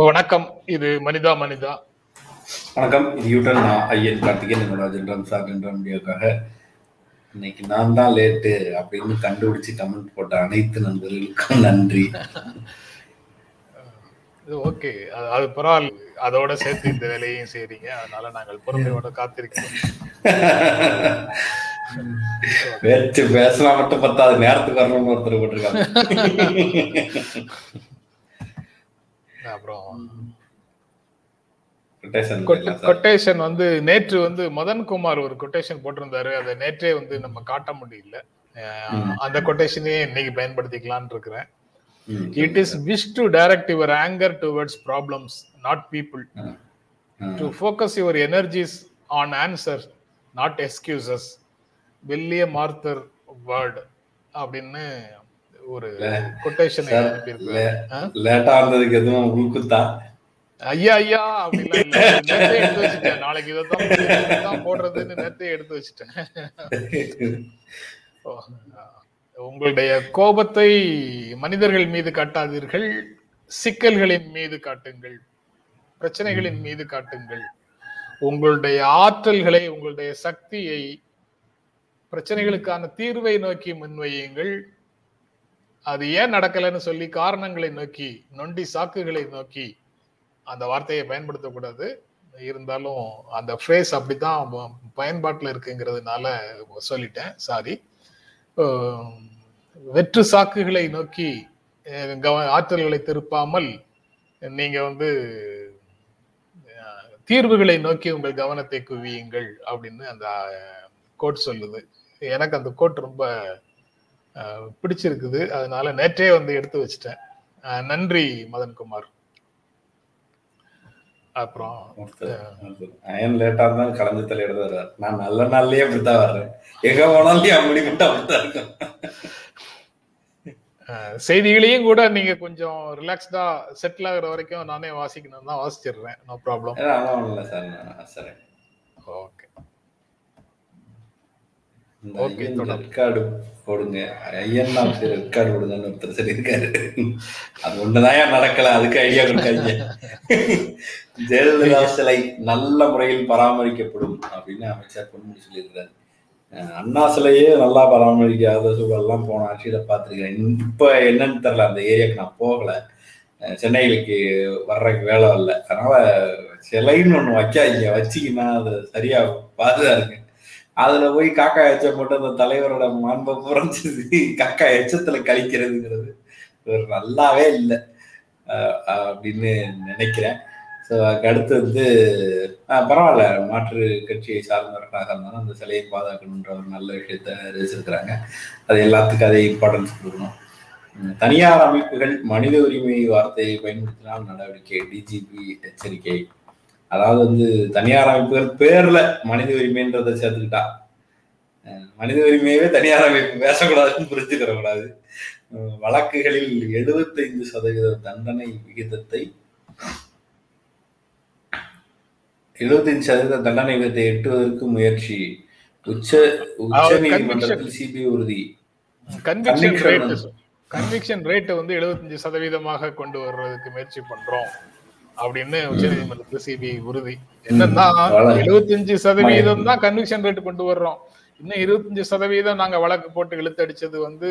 வணக்கம் இது மனிதா மனிதா. வணக்கம் இது யூட்டன் நான் ஐயன் கார்த்திகேயன் என்னோட ஜென்ரம் சார் ஜென்ரம் மீடியாக்காக இன்னைக்கு நான் தான் லேட்டு அப்படின்னு கண்டுபிடிச்சு கமெண்ட் போட்ட அனைத்து நண்பர்களுக்கும் நன்றி. இது ஓகே அது பரவாயில்ல. அதோட சேர்த்து இந்த வேலையும் செய்றீங்க. அதனால நாங்கள் பொறுமையோட காத்திருக்கிறோம். பேச்சு பேசலாம் மட்டும் பத்தாது. நேரத்துக்கு வரணும்னு ஒருத்தர் போட்டிருக்காங்க அப்புறம். கொட்டேஷன் வந்து நேற்று வந்து மதன் குமார் ஒரு கொட்டேஷன் போட்டிருந்தாரு. அதை நேற்றே வந்து நம்ம காட்ட முடியல. அந்த கொட்டேஷனையே இன்னைக்கு பயன்படுத்திக்கலாம்னு இருக்கிறேன். It is wise to direct your anger towards problems not people. To focus your energies on answer not excuses William Arthur Ward அப்படின்னு ஒரு கொட்டேஷனை? லேட்டா வந்ததுக்கு எதுவும் உள்குத்தா ஐயா ஐயா எடுத்து வச்சுட்டேன். நாளைக்கு இதைத்தான் போடுறதுன்னு நேத்தே எடுத்து வச்சுட்டேன். உங்களுடைய கோபத்தை மனிதர்கள் மீது காட்டாதீர்கள். சிக்கல்களின் மீது காட்டுங்கள். பிரச்சனைகளின் மீது காட்டுங்கள். உங்களுடைய ஆற்றல்களை உங்களுடைய சக்தியை பிரச்சனைகளுக்கான தீர்வை நோக்கி முன்வையுங்கள். அது ஏன் நடக்கலைன்னு சொல்லி காரணங்களை நோக்கி நொண்டி சாக்குகளை நோக்கி அந்த வார்த்தையை பயன்படுத்தக்கூடாது. இருந்தாலும் அந்த ஃப்ரேஸ் அப்படிதான் பயன்பாட்டில் இருக்குங்கிறதுனால சொல்லிட்டேன். சாரி வெற்று சாக்குகளை நோக்கி கவ ஆற்றல்களை திருப்பாமல் நீங்க வந்து தீர்வுகளை நோக்கி உங்கள் கவனத்தை குவியுங்கள் அப்படின்னு அந்த கோட் சொல்லுது. எனக்கு அந்த கோட் ரொம்ப பிடிச்சிருக்குது. அதனால நேற்றே வந்து எடுத்து வச்சிட்டேன். நன்றி மதன்குமார். அப்புறம் அயன் லேட்டா இருந்தாலும் கலந்து தலையிட வர்றாரு நான் நல்ல நாள்லயே அப்படித்தான் வர்றேன். எங்க போனாலும் அப்படி மட்டும் அப்படித்தான் இருக்கும். அஹ், செய்திகளையும் கூட நீங்க கொஞ்சம் ரிலாக்ஸ்டா செட்டில் ஆகுற வரைக்கும் நானே வாசிக்கணும் தான் வாசிச்சிடுறேன். No problem okay. இந்த Okay, ஐயன் தொடரும். ரெட் கார்டு போடுங்க. ஐயன் தான் ரெட் கார்டு போடுங்கன்னு ஒருத்தர் சொல்லியிருக்காரு. அது ஒண்ணுதான் நடக்கல. அதுக்கு ஐடியா கொடுக்காதீங்க. ஜெயலலிதா சிலை நல்ல முறையில் பராமரிக்கப்படும் அப்படின்னு அமைச்சர் பொன்முடி சொல்லியிருக்காரு அஹ் அண்ணா சிலையே நல்லா பராமரிக்காத சூழல்லாம் போன ஆட்சியில பார்த்துருக்கேன் இப்ப என்னன்னு தெரியல. அந்த ஏரியாவுக்கு நான் போகல. சென்னைக்கு வர்றதுக்கு வேலை இல்லை அதனால சிலைன்னு ஒண்ணு வைக்காதீங்க. வச்சிங்கன்னா அது சரியா பாதுகாருங்க அதுல போய் காக்கா எச்சம் போட்டு அந்த தலைவரோட மாண்பை புறஞ்சது காக்கா எச்சத்துல கழிக்கிறதுங்கிறது ஒரு நல்லாவே இல்லை. அப்படின்னு நினைக்கிறேன். ஸோ அடுத்து வந்து பரவாயில்ல மாற்று கட்சியை சார்ந்தவர்களாக இருந்தாலும் அந்த சிலையை பாதுகாக்கணுன்ற ஒரு நல்ல விஷயத்த ரசிச்சிருக்கிறாங்க அது எல்லாத்துக்கும் அதே இம்பார்ட்டன்ஸ் கொடுக்கணும். தனியார் அமைப்புகள் மனித உரிமை வார்த்தையை பயன்படுத்தினால் நடவடிக்கை டிஜிபி எச்சரிக்கை. அதாவது வந்து தனியார் அமைப்புகள் பேர்ல மனித உரிமைன்றதை சேர்த்துக்கிட்டா. மனித உரிமையவே தனியார் அமைப்பு பேசக்கூடாதுன்னு புரிஞ்சுக்கிற கூடாது வழக்குகளில் எழுபத்தைந்து சதவீத தண்டனை விகிதத்தை எழுபத்தைந்து சதவீத தண்டனை விகிதத்தை எட்டுவதற்கு முயற்சி. உச்ச உச்ச நீதிமன்றத்தில் சிபிஐ உறுதி. கன்விக்ஷன் ரேட் வந்து- 75% சதவீதமாக கொண்டு வர்றதுக்கு முயற்சி பண்றோம். அப்படின்னு உச்சநீதிமன்றத்தில் சிபிஐ உறுதி. என்னன்னா 75% சதவீதம் தான் கன்விக்ஷன் ரேட் கொண்டு வர்றோம். இன்னும் 25% சதவீதம் நாங்க வழக்கு போட்டு இழுத்தடிச்சது வந்து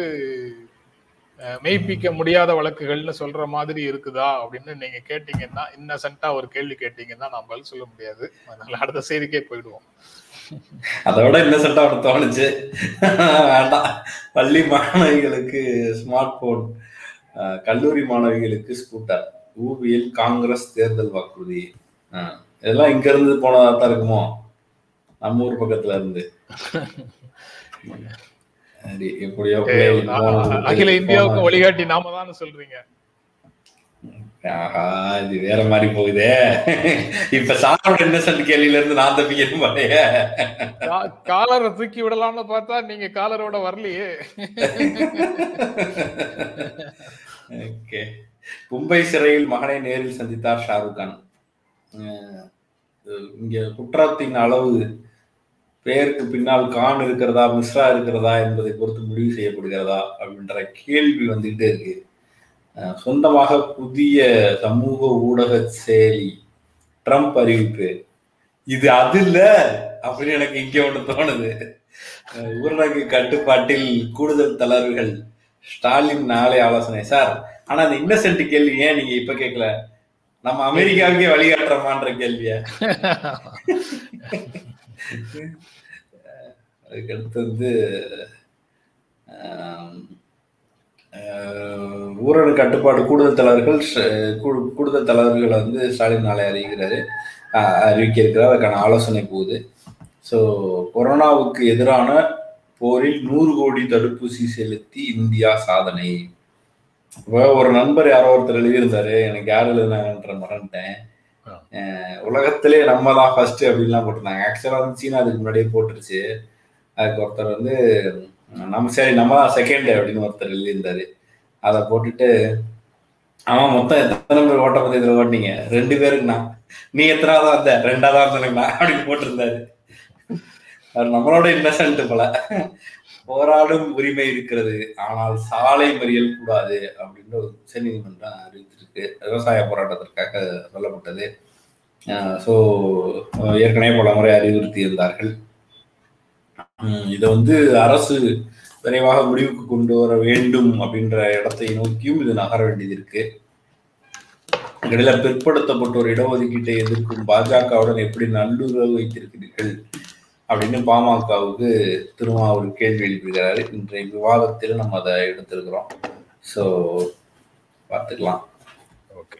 மெய்ப்பிக்க முடியாத வழக்குகள்னு சொல்ற மாதிரி இருக்குதா அப்படின்னு நீங்க கேட்டீங்கன்னா இன்னசென்ட்டா ஒரு கேள்வி கேட்டீங்கன்னா நான் பதில் சொல்ல முடியாது. அதனால அடுத்த செய்திக்கே போயிடுவோம். அதோட இன்னசென்ட்டா ஒன்று தோணுச்சு. வேண்டாம். பள்ளி மாணவிகளுக்கு ஸ்மார்ட் போன் கல்லூரி மாணவிகளுக்கு ஸ்கூட்டர் ஊபியில் காங்கிரஸ் தேர்தல் வாக்குறுதி. இதெல்லாம் இங்க இருந்து போனதா தான் இருக்குமோ? நம்ம ஊர் பக்கத்துல இருந்து. எப்படியோ அகில இந்தியாவுக்கும் வழிகாட்டி நாம தான் சொல்றீங்க. ஆஹா இது வேற மாதிரி போகுதே. இப்ப சாரோட இன்னசென்ட் கேள்வியில இருந்து நான் தப்பிக்கணும் பாருங்க காலரை தூக்கி விடலாம்னு பார்த்தா நீங்க காலரோட வரலையே. ஓகே மும்பை சிறையில் மகனை நேரில் சந்தித்தார் ஷாருக் கான். இங்க குற்றத்தின் அளவு பெயருக்கு பின்னால் கான் இருக்கிறதா மிஸ்ரா இருக்கிறதா என்பதை பொறுத்து முடிவு செய்யப்படுகிறதா அப்படின்ற கேள்வி வந்துகிட்டே இருக்கு. அஹ், சொந்தமாக புதிய சமூக ஊடக செயலி ட்ரம்ப் அறிவிப்பு. இது அது இல்ல அப்படின்னு எனக்கு இங்க ஒண்ணு தோணுது. ஊரடங்கு கட்டுப்பாட்டில் கூடுதல் தளர்வுகள் ஸ்டாலின் நாளை ஆலோசனை. சார் ஆனா அந்த இன்னசென்ட் கேள்வி ஏன் நீங்க இப்ப கேட்கல நம்ம அமெரிக்காவுக்கே வழிகாட்டுறோமான்ற கேள்விய? அதுக்கடுத்து வந்து ஆம், ஊரடங்கு கட்டுப்பாடு கூடுதல் தலைவர்கள் கூடுதல் தலைவர்கள் வந்து ஸ்டாலின் நாளை அறிவிக்கிறாரு. அறிவிக்க இருக்கிறார் அதுக்கான ஆலோசனை போகுது. ஸோ கொரோனாவுக்கு எதிரான போரில் நூறு கோடி தடுப்பூசி செலுத்தி இந்தியா சாதனை. இப்போ ஒரு நண்பர் யாரோ ஒருத்தர் எழுதியிருந்தாரு எனக்கு யார் எழுதினாங்கன்ற மறந்துட்டேன். உலகத்திலே நம்ம தான் ஃபர்ஸ்ட் அப்படின்லாம் போட்டிருந்தாங்க. ஆக்சுவலாக வந்து சீனா அதுக்கு முன்னாடியே போட்டுருச்சு. அதுக்கு ஒருத்தர் வந்து நம்ம சரி நம்ம தான் செகண்ட் அப்படின்னு ஒருத்தர் எழுதியிருந்தாரு. அதை போட்டுட்டு அவன் மொத்தம் எத்தனை பேர் ஓட்டப்பந்தயத்தில் ஓட்டினீங்க? ரெண்டு பேருக்குண்ணா நீ எத்தனாவதா இருந்த ரெண்டாவதா இருந்தேங்கண்ணா அப்படின்னு போட்டிருந்தாரு. அவர் நம்மளோட இன்னசென்ட் போல. போராடும் உரிமை இருக்கிறது. ஆனால் சாலை மறியல் கூடாது அப்படின்னு ஒரு உச்சநீதிமன்றம் அறிவித்திருக்கு. விவசாய போராட்டத்திற்காக சொல்லப்பட்டது. ஸோ ஏற்கனவே பல முறை அறிவுறுத்தி இருந்தார்கள் உம், இதை வந்து அரசு விரைவாக முடிவுக்கு கொண்டு வர வேண்டும் அப்படின்ற இடத்தை நோக்கியும் இது நகர வேண்டியது இருக்கு. இடையில பிற்படுத்தப்பட்டோர் இடஒதுக்கீட்டை எதிர்க்கும் பாஜகவுடன் எப்படி நல்லுறவு வைத்திருக்கிறீர்கள்? அப்படின்னு பாமகவுக்கு திருமாவூர் கேள்வி எழுப்பியிருக்கிறாரு. இன்றைய விவாதத்தில் நம்ம அதை எடுத்திருக்கிறோம். ஸோ பார்த்துக்கலாம். ஓகே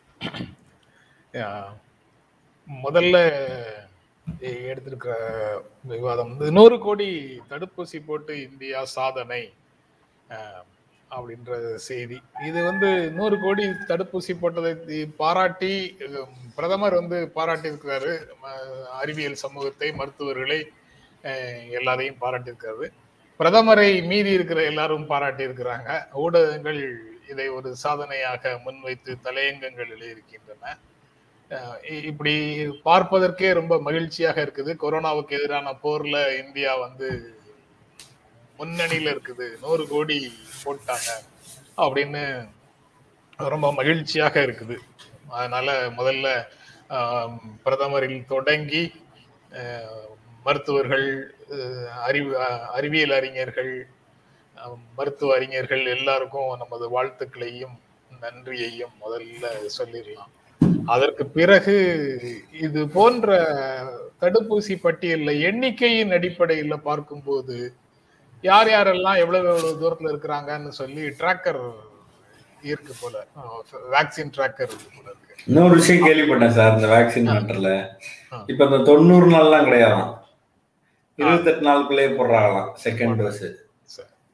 முதல்ல எடுத்திருக்கிற விவாதம் வந்து நூறு கோடி தடுப்பூசி போட்டு இந்தியா சாதனை அப்படின்ற செய்தி. இது வந்து நூறு கோடி தடுப்பூசி போட்டதை பாராட்டி பிரதமர் வந்து பாராட்டி இருக்கிறாரு அறிவியல் சமூகத்தை மருத்துவர்களை எல்லாரையும் பாராட்டியிருக்காரு பிரதமரை மீறி இருக்கிற எல்லாரும் பாராட்டி இருக்கிறாங்க ஊடகங்கள் இதை ஒரு சாதனையாக முன்வைத்து தலையங்கங்கள் எழுதியிருக்கின்றன இ- இப்படி பார்ப்பதற்கே ரொம்ப மகிழ்ச்சியாக இருக்குது. கொரோனாவுக்கு எதிரான போர்ல இந்தியா வந்து முன்னணியில இருக்குது. நூறு கோடி போட்டாங்க அப்படின்னு ரொம்ப மகிழ்ச்சியாக இருக்குது. அதனால முதல்ல பிரதமரில் தொடங்கி மருத்துவர்கள் அறிவு அறிவியல் அறிஞர்கள் மருத்துவ அறிஞர்கள் எல்லாருக்கும் நமது வாழ்த்துக்களையும் நன்றியையும் முதல்ல சொல்லிடலாம். அதற்கு பிறகு இது போன்ற தடுப்பூசி பட்டியல்ல எண்ணிக்கையின் அடிப்படையில் பார்க்கும்போது யார் யாரெல்லாம் எவ்வளவு எவ்வளவு தூரத்துல இருக்கிறாங்கன்னு சொல்லி டிராக்கர் இருக்கு போல. வேக்சின் டிராக்கர் இருக்கு போல இருக்கு. இன்னொரு விஷயம் கேள்விப்பட்டேன் சார் இந்த வேக்சின் மேட்டர்ல. இப்ப இந்த தொண்ணூறு நாள்லாம் கிடையாதாம் இருபத்தெட்டு நாளுக்குள்ளேயே போடுறாங்களாம் செகண்ட் டோஸ்.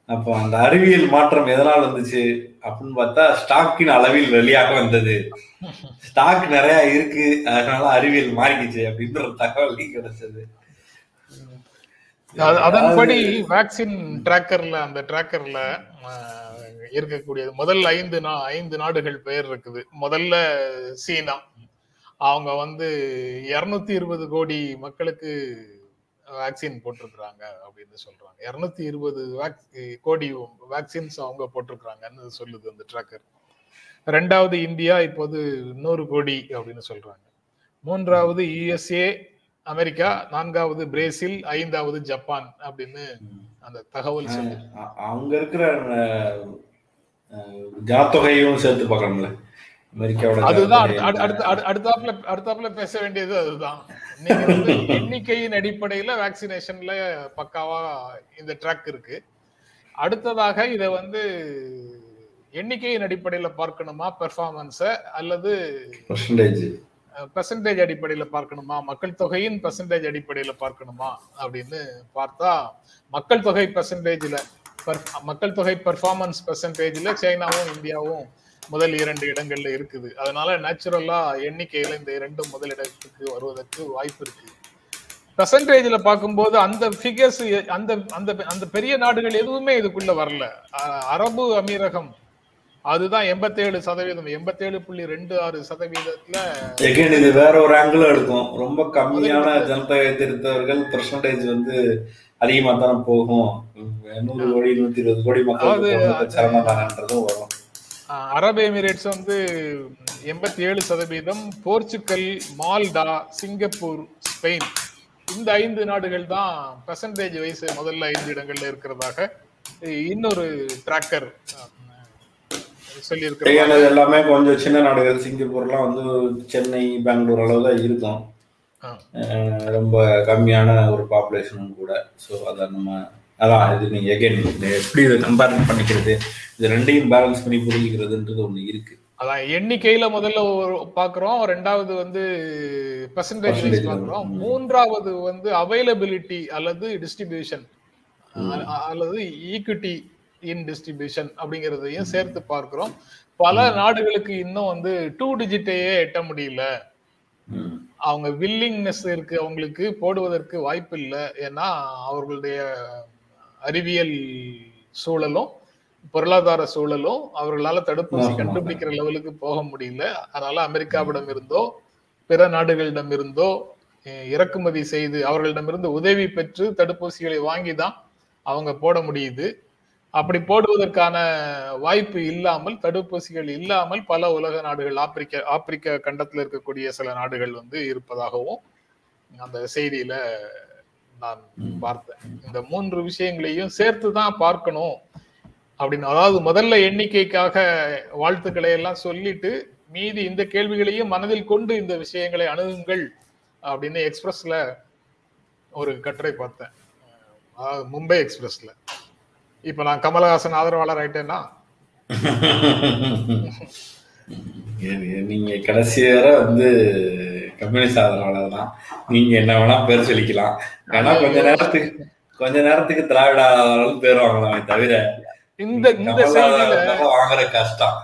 அப்போ அந்த அறிவியல் மாற்றம் எதனால் வந்துச்சு? அப்படின்னு பார்த்தா ஸ்டாக்கின் அளவில் வெளியாக வந்தது. ஸ்டாக் நிறைய இருக்கு அதனால அறிவியல் மாறிக்கிச்சு அப்படின்ற தகவல் கிடைச்சது அது- அதன்படி வேக்சின் டிராக்கர்ல அந்த டிராக்கர்ல இருக்கக்கூடியது. முதல் ஐந்து நா ஐந்து நாடுகள் பெயர் இருக்குது. முதல்ல சீனா. அவங்க வந்து இருநூத்தி இருபது கோடி மக்களுக்கு வேக்சின் போட்டிருக்கிறாங்க அப்படின்னு சொல்றாங்க. இருநூத்தி இருபது கோடி வேக்சின்ஸ் அவங்க போட்டிருக்கிறாங்கன்னு சொல்லுது அந்த டிராக்கர் ரெண்டாவது இந்தியா இப்போது நூறு கோடி அப்படின்னு சொல்றாங்க. மூன்றாவது யுஎஸ்ஏ அமெரிக்கா நான்காவது பிரேசில் ஐந்தாவது ஜப்பான் அப்படின்னு அந்த தகவல் சொல்லு அவங்க இருக்கிற ஜனத்தொகையும் சேர்த்து பார்க்கணும்ல. அமெரிக்காவோட அதுதான் அடுத்தாப்புல அடுத்தாப்புல பேச வேண்டியது அதுதான். நீங்க வந்து எண்ணிக்கையின் அடிப்படையில வேக்சினேஷன்ல பக்காவா இந்த ட்ராக் இருக்கு. அடுத்ததாக இதை வந்து எண்ணிக்கையின் அடிப்படையில பார்க்கணுமா பெர்ஃபார்மன்ஸ அல்லது பர்சன்டேஜ் பெர்சன்டேஜ் அடிப்படையில பார்க்கணுமா மக்கள் தொகையின் பெர்சன்டேஜ் அடிப்படையில பார்க்கணுமா அப்படின்னு பார்த்தா மக்கள் தொகை பெர்சன்டேஜ்ல மக்கள் தொகை பெர்ஃபார்மன்ஸ் பெர்சன்டேஜ்ல சைனாவும் இந்தியாவும் முதல் இரண்டு இடங்கள்ல இருக்குது. அதனால நேச்சுரலா எண்ணிக்கையில இந்த இரண்டும் முதல் இடத்துக்கு வருவதற்கு வாய்ப்பு இருக்கு. பெர்சன்டேஜ்ல பார்க்கும்போது அந்த ஃபிகர்ஸ் அந்த அந்த அந்த பெரிய நாடுகள் எதுவுமே இதுக்குள்ள வரல. அரபு அமீரகம் அதுதான் எண்பத்தேழு சதவீதம். எண்பத்தேழு புள்ளி ரெண்டு ஆறு சதவீதத்துல எகைன் இது வேற ஒரு ஆங்கிள் எடுக்கும். ரொம்ப கம்மியான ஜனத்தொகை திருத்தவர்கள் பெர்சன்டேஜ் வந்து அதிகமா தானே போகும். நூறு கோடி நூத்தி இருபது கோடி போகிறது சிரமம் தானன்றதும் வரும். அரபு எமிரேட்ஸ் வந்து எண்பத்தி ஏழு சதவீதம் போர்ச்சுகல் மால்டா சிங்கப்பூர் ஸ்பெயின். இந்த ஐந்து நாடுகள் தான் பெர்சன்டேஜ் வைஸ் முதல்ல ஐந்து இடங்கள்ல இருக்கிறதாக இன்னொரு டிராக்கர் சொல்லியிருக்கிறாங்க கையானது எல்லாமே கொஞ்சம் சின்ன நாடுகள். சிங்கப்பூர்லாம் வந்து சென்னை பெங்களூர் அளவு தான் இருக்கும். ரொம்ப கம்மியான ஒரு பாப்புலேஷனும் கூட. ஸோ அதை நம்ம அதான் இது நீங்க எகைன் எப்படி இதை கம்பேர் பண்ணிக்கிறது? இது ரெண்டையும் பேலன்ஸ் பண்ணி புரிஞ்சுக்கிறதுன்றது ஒண்ணு இருக்கு. அதான் எண்ணிக்கையில முதல்ல பாக்குறோம் ரெண்டாவது வந்து பெர்சன்டேஜ் பாக்குறோம். மூன்றாவது வந்து அவைலபிலிட்டி அல்லது டிஸ்ட்ரிபியூஷன் அல்லது ஈக்விட்டி இன் டிஸ்ட்ரிபியூஷன் அப்படிங்கறதையும் சேர்த்து பார்க்கிறோம். பல நாடுகளுக்கு இன்னும் வந்து டூ டிஜிட்டையே எட்ட முடியல. அவங்க வில்லிங்னஸ் இருக்கு அவங்களுக்கு போடுவதற்கு வாய்ப்பு இல்லை ஏன்னா அவர்களுடைய அறிவியல் சூழலும் பொருளாதார சூழலும் அவர்களால தடுப்பூசி. கண்டுபிடிக்கிற லெவலுக்கு போக முடியல அதனால அமெரிக்காவிடம் இருந்தோ பிற நாடுகளிடம் இருந்தோ இறக்குமதி செய்து அவர்களிடமிருந்து உதவி பெற்று தடுப்பூசிகளை வாங்கி தான் அவங்க போட முடியுது அப்படி போடுவதற்கான வாய்ப்பு இல்லாமல் தடுப்பூசிகள் இல்லாமல் பல உலக நாடுகள் ஆப்பிரிக்க ஆப்பிரிக்க கண்டத்தில் இருக்கக்கூடிய சில நாடுகள் வந்து இருப்பதாகவும் அந்த செய்தியில நான் பார்த்தேன். இந்த மூன்று விஷயங்களையும் சேர்த்து தான் பார்க்கணும் அப்படின்னு. அதாவது முதல்ல எண்ணிக்கைக்காக வாழ்த்துக்களை எல்லாம் சொல்லிட்டு மீதி இந்த கேள்விகளையும் மனதில் கொண்டு இந்த விஷயங்களை அணுகுங்கள் அப்படின்னு எக்ஸ்பிரஸ்ல ஒரு கட்டுரை பார்த்தேன். அதாவது மும்பை எக்ஸ்பிரஸ்ல. இப்ப நான் கமலஹாசன் ஆதரவாளர் ஆயிட்டேன்னா? நீங்க கடைசி வரை வந்து கம்யூனிஸ்ட் ஆதரவாளர் தான் நீங்க என்ன வேணா பேர் சொல்லிக்கலாம். ஏன்னா கொஞ்ச நேரத்துக்கு கொஞ்ச நேரத்துக்கு திராவிட ஆதரவாளர் பேர் வாங்கலாமே தவிர இந்த இந்த செய்தியில வாங்குற கஷ்டம்.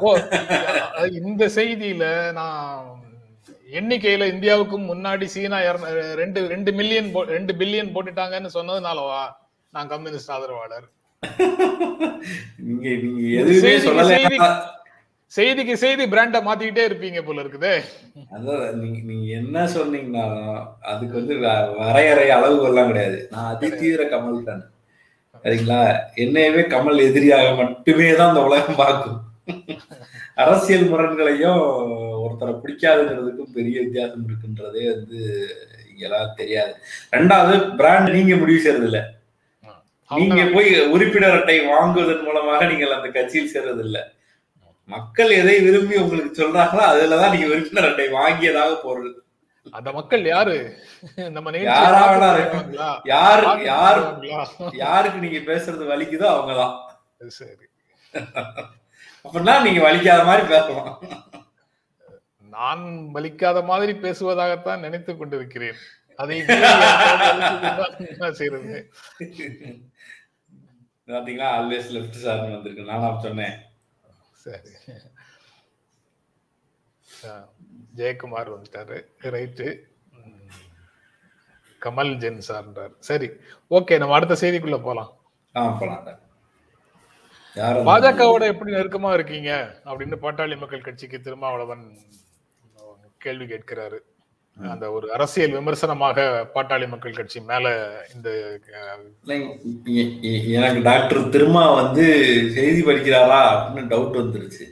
இந்த செய்தியில நான் எண்ணிக்கையில இந்தியாவுக்கும் முன்னாடி சீனா ரெண்டு ரெண்டு மில்லியன் ரெண்டு பில்லியன் போட்டுட்டாங்கன்னு சொன்னதுனாலவா நான் கம்யூனிஸ்ட் ஆதரவாளர்? நீங்க நீங்க எதுவுமே சொல்லல செய்திக்கு செய்தி பிராண்ட மாத்திக்கிட்டே இருப்பீங்க போல இருக்குதே. அதான் நீங்க நீங்க என்ன சொன்னீங்கன்னா அதுக்கு வந்து வரையறை அளவுகள்லாம் கிடையாது. நான் அதி தீவிர கமல் தான் சரிங்களா? என்னையவே கமல் எதிரியாக மட்டுமே தான் இந்த உலகம் பார்க்கும். அரசியல் முரண்களையும் ஒருத்தரை பிடிக்காதுங்கிறதுக்கும் பெரிய வித்தியாசம் இருக்குன்றதே வந்து இங்கெல்லாம் தெரியாது. ரெண்டாவது பிராண்ட் நீங்க முடிவு செய்யறது இல்ல நீங்க போய் உறுப்பினர் அட்டை வாங்குவதன் மூலமாக நீங்கள் அந்த கட்சியில் சேர்றது இல்ல மக்கள் எதை விரும்பி உங்களுக்கு சொல்றாங்களோ அதுலதான் நீங்க உறுப்பினர் அட்டை வாங்கியதாக பொருள். அந்த மக்கள் யாரு? நம்ம யாரா? யார்? யாருக்கு நீங்க பேசுறது வலிக்குதோ அவங்கதான். சரி. அப்படின்னா நீங்க வலிக்காத மாதிரி பேசலாம். நான் வலிக்காத மாதிரி பேசுவதாகத்தான் நினைத்துக் கொண்டிருக்கிறேன். அதை செய்யறது பாத்தீங்களா? ஆல்வேஸ் லெஃப்ட் சார் வந்திருக்கு. நானா சொன்னேன். சரி. ஜெயக்குமார் வந்துட்டாரு. ரைட்டு. கமல் ஜென் சார்ன்றார். சரி ஓகே நம்ம அடுத்த செய்திக்குள்ள போலாம். பாஜகவோட எப்படி நெருக்கமா இருக்கீங்க? அப்படின்னு பாட்டாளி மக்கள் கட்சிக்கு திருமாவளவன் கேள்வி கேட்கிறாரு. அந்த ஒரு அரசியல் விமர்சனமாக பாட்டாளி மக்கள் கட்சி மேல இந்த எனக்கு டாக்டர் திருமா வந்து செய்தி படிக்கிறாரா அப்படின்னு டவுட் வந்துருச்சு.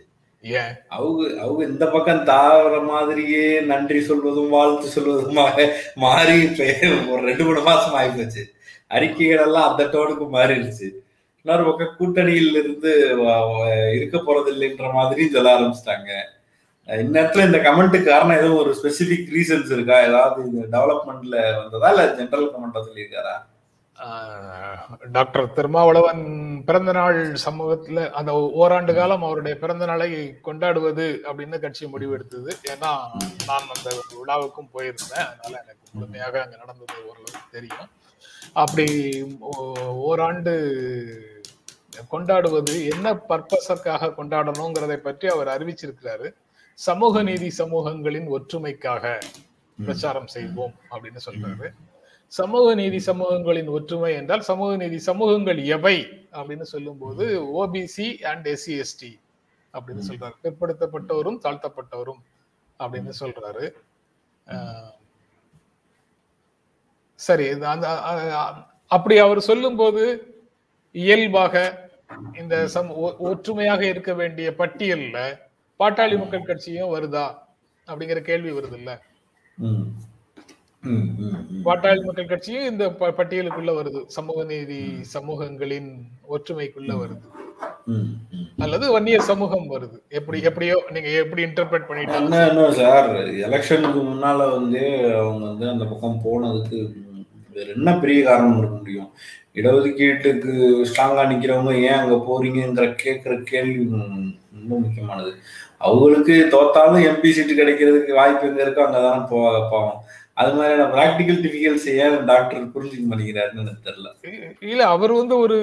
ஏன்? அவங்க அவங்க இந்த பக்கம் தாவர மாதிரியே நன்றி சொல்வதும் வாழ்த்து சொல்வதுமாக மாறி ஒரு ரெண்டு மூணு மாசம் ஆயிப்போச்சு. அறிக்கைகள் எல்லாம் அந்த டோனுக்கு மாறிடுச்சு. இன்னொரு பக்கம் கூட்டணியில் இருந்து இருக்க போறது இல்லைன்ற மாதிரி சொல்ல ஆரம்பிச்சிட்டாங்க. இந்நேரத்துல இந்த கமெண்ட்டுக்கு காரணம் ஏதோ ஒரு ஸ்பெசிபிக் ரீசன்ஸ் இருக்கா? ஏதாவது இந்த டெவலப்மெண்ட்ல வந்ததா? இல்ல ஜென்ரல் கமெண்டா சொல்லியிருக்காரா? டாக்டர் திருமாவளவன் பிறந்த நாள் சமூகத்துல அந்த ஓராண்டு காலம் அவருடைய பிறந்த நாளை கொண்டாடுவது அப்படின்னு கட்சி முடிவெடுத்தது ஏன்னா நான் அந்த விழாவுக்கும் போயிருந்தேன். அதனால எனக்கு முழுமையாக அங்க நடந்தது ஓரளவுக்கு தெரியும். அப்படி ஓ- ஓராண்டு கொண்டாடுவது என்ன பர்பஸக்காக கொண்டாடணுங்கிறதை பற்றி அவர் அறிவிச்சிருக்கிறாரு. சமூக நீதி சமூகங்களின் ஒற்றுமைக்காக பிரச்சாரம் செய்வோம் அப்படின்னு சொல்றாரு. சமூக நீதி சமூகங்களின் ஒற்றுமை என்றால் சமூக நீதி சமூகங்கள் எவை அப்படின்னு சொல்லும்போது ஓபிசி அண்ட் எஸ்சி எஸ்டி அப்படின்னு சொல்றாரு. பிற்படுத்தப்பட்டவரும் தாழ்த்தப்பட்டவரும் அப்படின்னு சொல்றாரு. சரி அந்த அப்படி அவர் சொல்லும்போது இயல்பாக இந்த சம் ஒற்றுமையாக இருக்க வேண்டிய பட்டியல்ல பாட்டாளி மக்கள் கட்சியும் வருதா அப்படிங்கிற கேள்வி வருது இல்ல. பாட்டாளி மக்கள் கட்சியும் இந்த பட்டியலுக்குள்ள வருது. சமூக நீதி சமூகங்களின் ஒற்றுமைக்குள்ள வருது. அல்லது வன்னியர் சமூகம் வருது. எப்படி எப்படியோ நீங்க எப்படி இன்டர்பிரட் என்ன சார்? எலெக்ஷனுக்கு முன்னால வந்து அவங்க வந்து அந்த பக்கம் போனதுக்கு வேற என்ன பெரிய காரணம் இருக்க முடியும்? இடஒதுக்கீட்டுக்கு ஸ்ட்ராங்கா நிக்கிறவங்க ஏன் அங்க போறீங்கங்கிற கேட்கிற கேள்வி ரொம்ப முக்கியமானது. அவங்களுக்கு தோத்தாலும் எம்பி சீட்டு கிடைக்கிறதுக்கு வாய்ப்பு எங்க இருக்கோ அங்கதானே போ பாவம் அது மாதிரியான ப்ராக்டிக்கல் டிஃபிகல்ஸ் ஏன் டாக்டர் புரிஞ்சுக்க மாட்டேங்கிறாருன்னு எனக்கு தெரியல. இல்ல அவர் வந்து ஒரு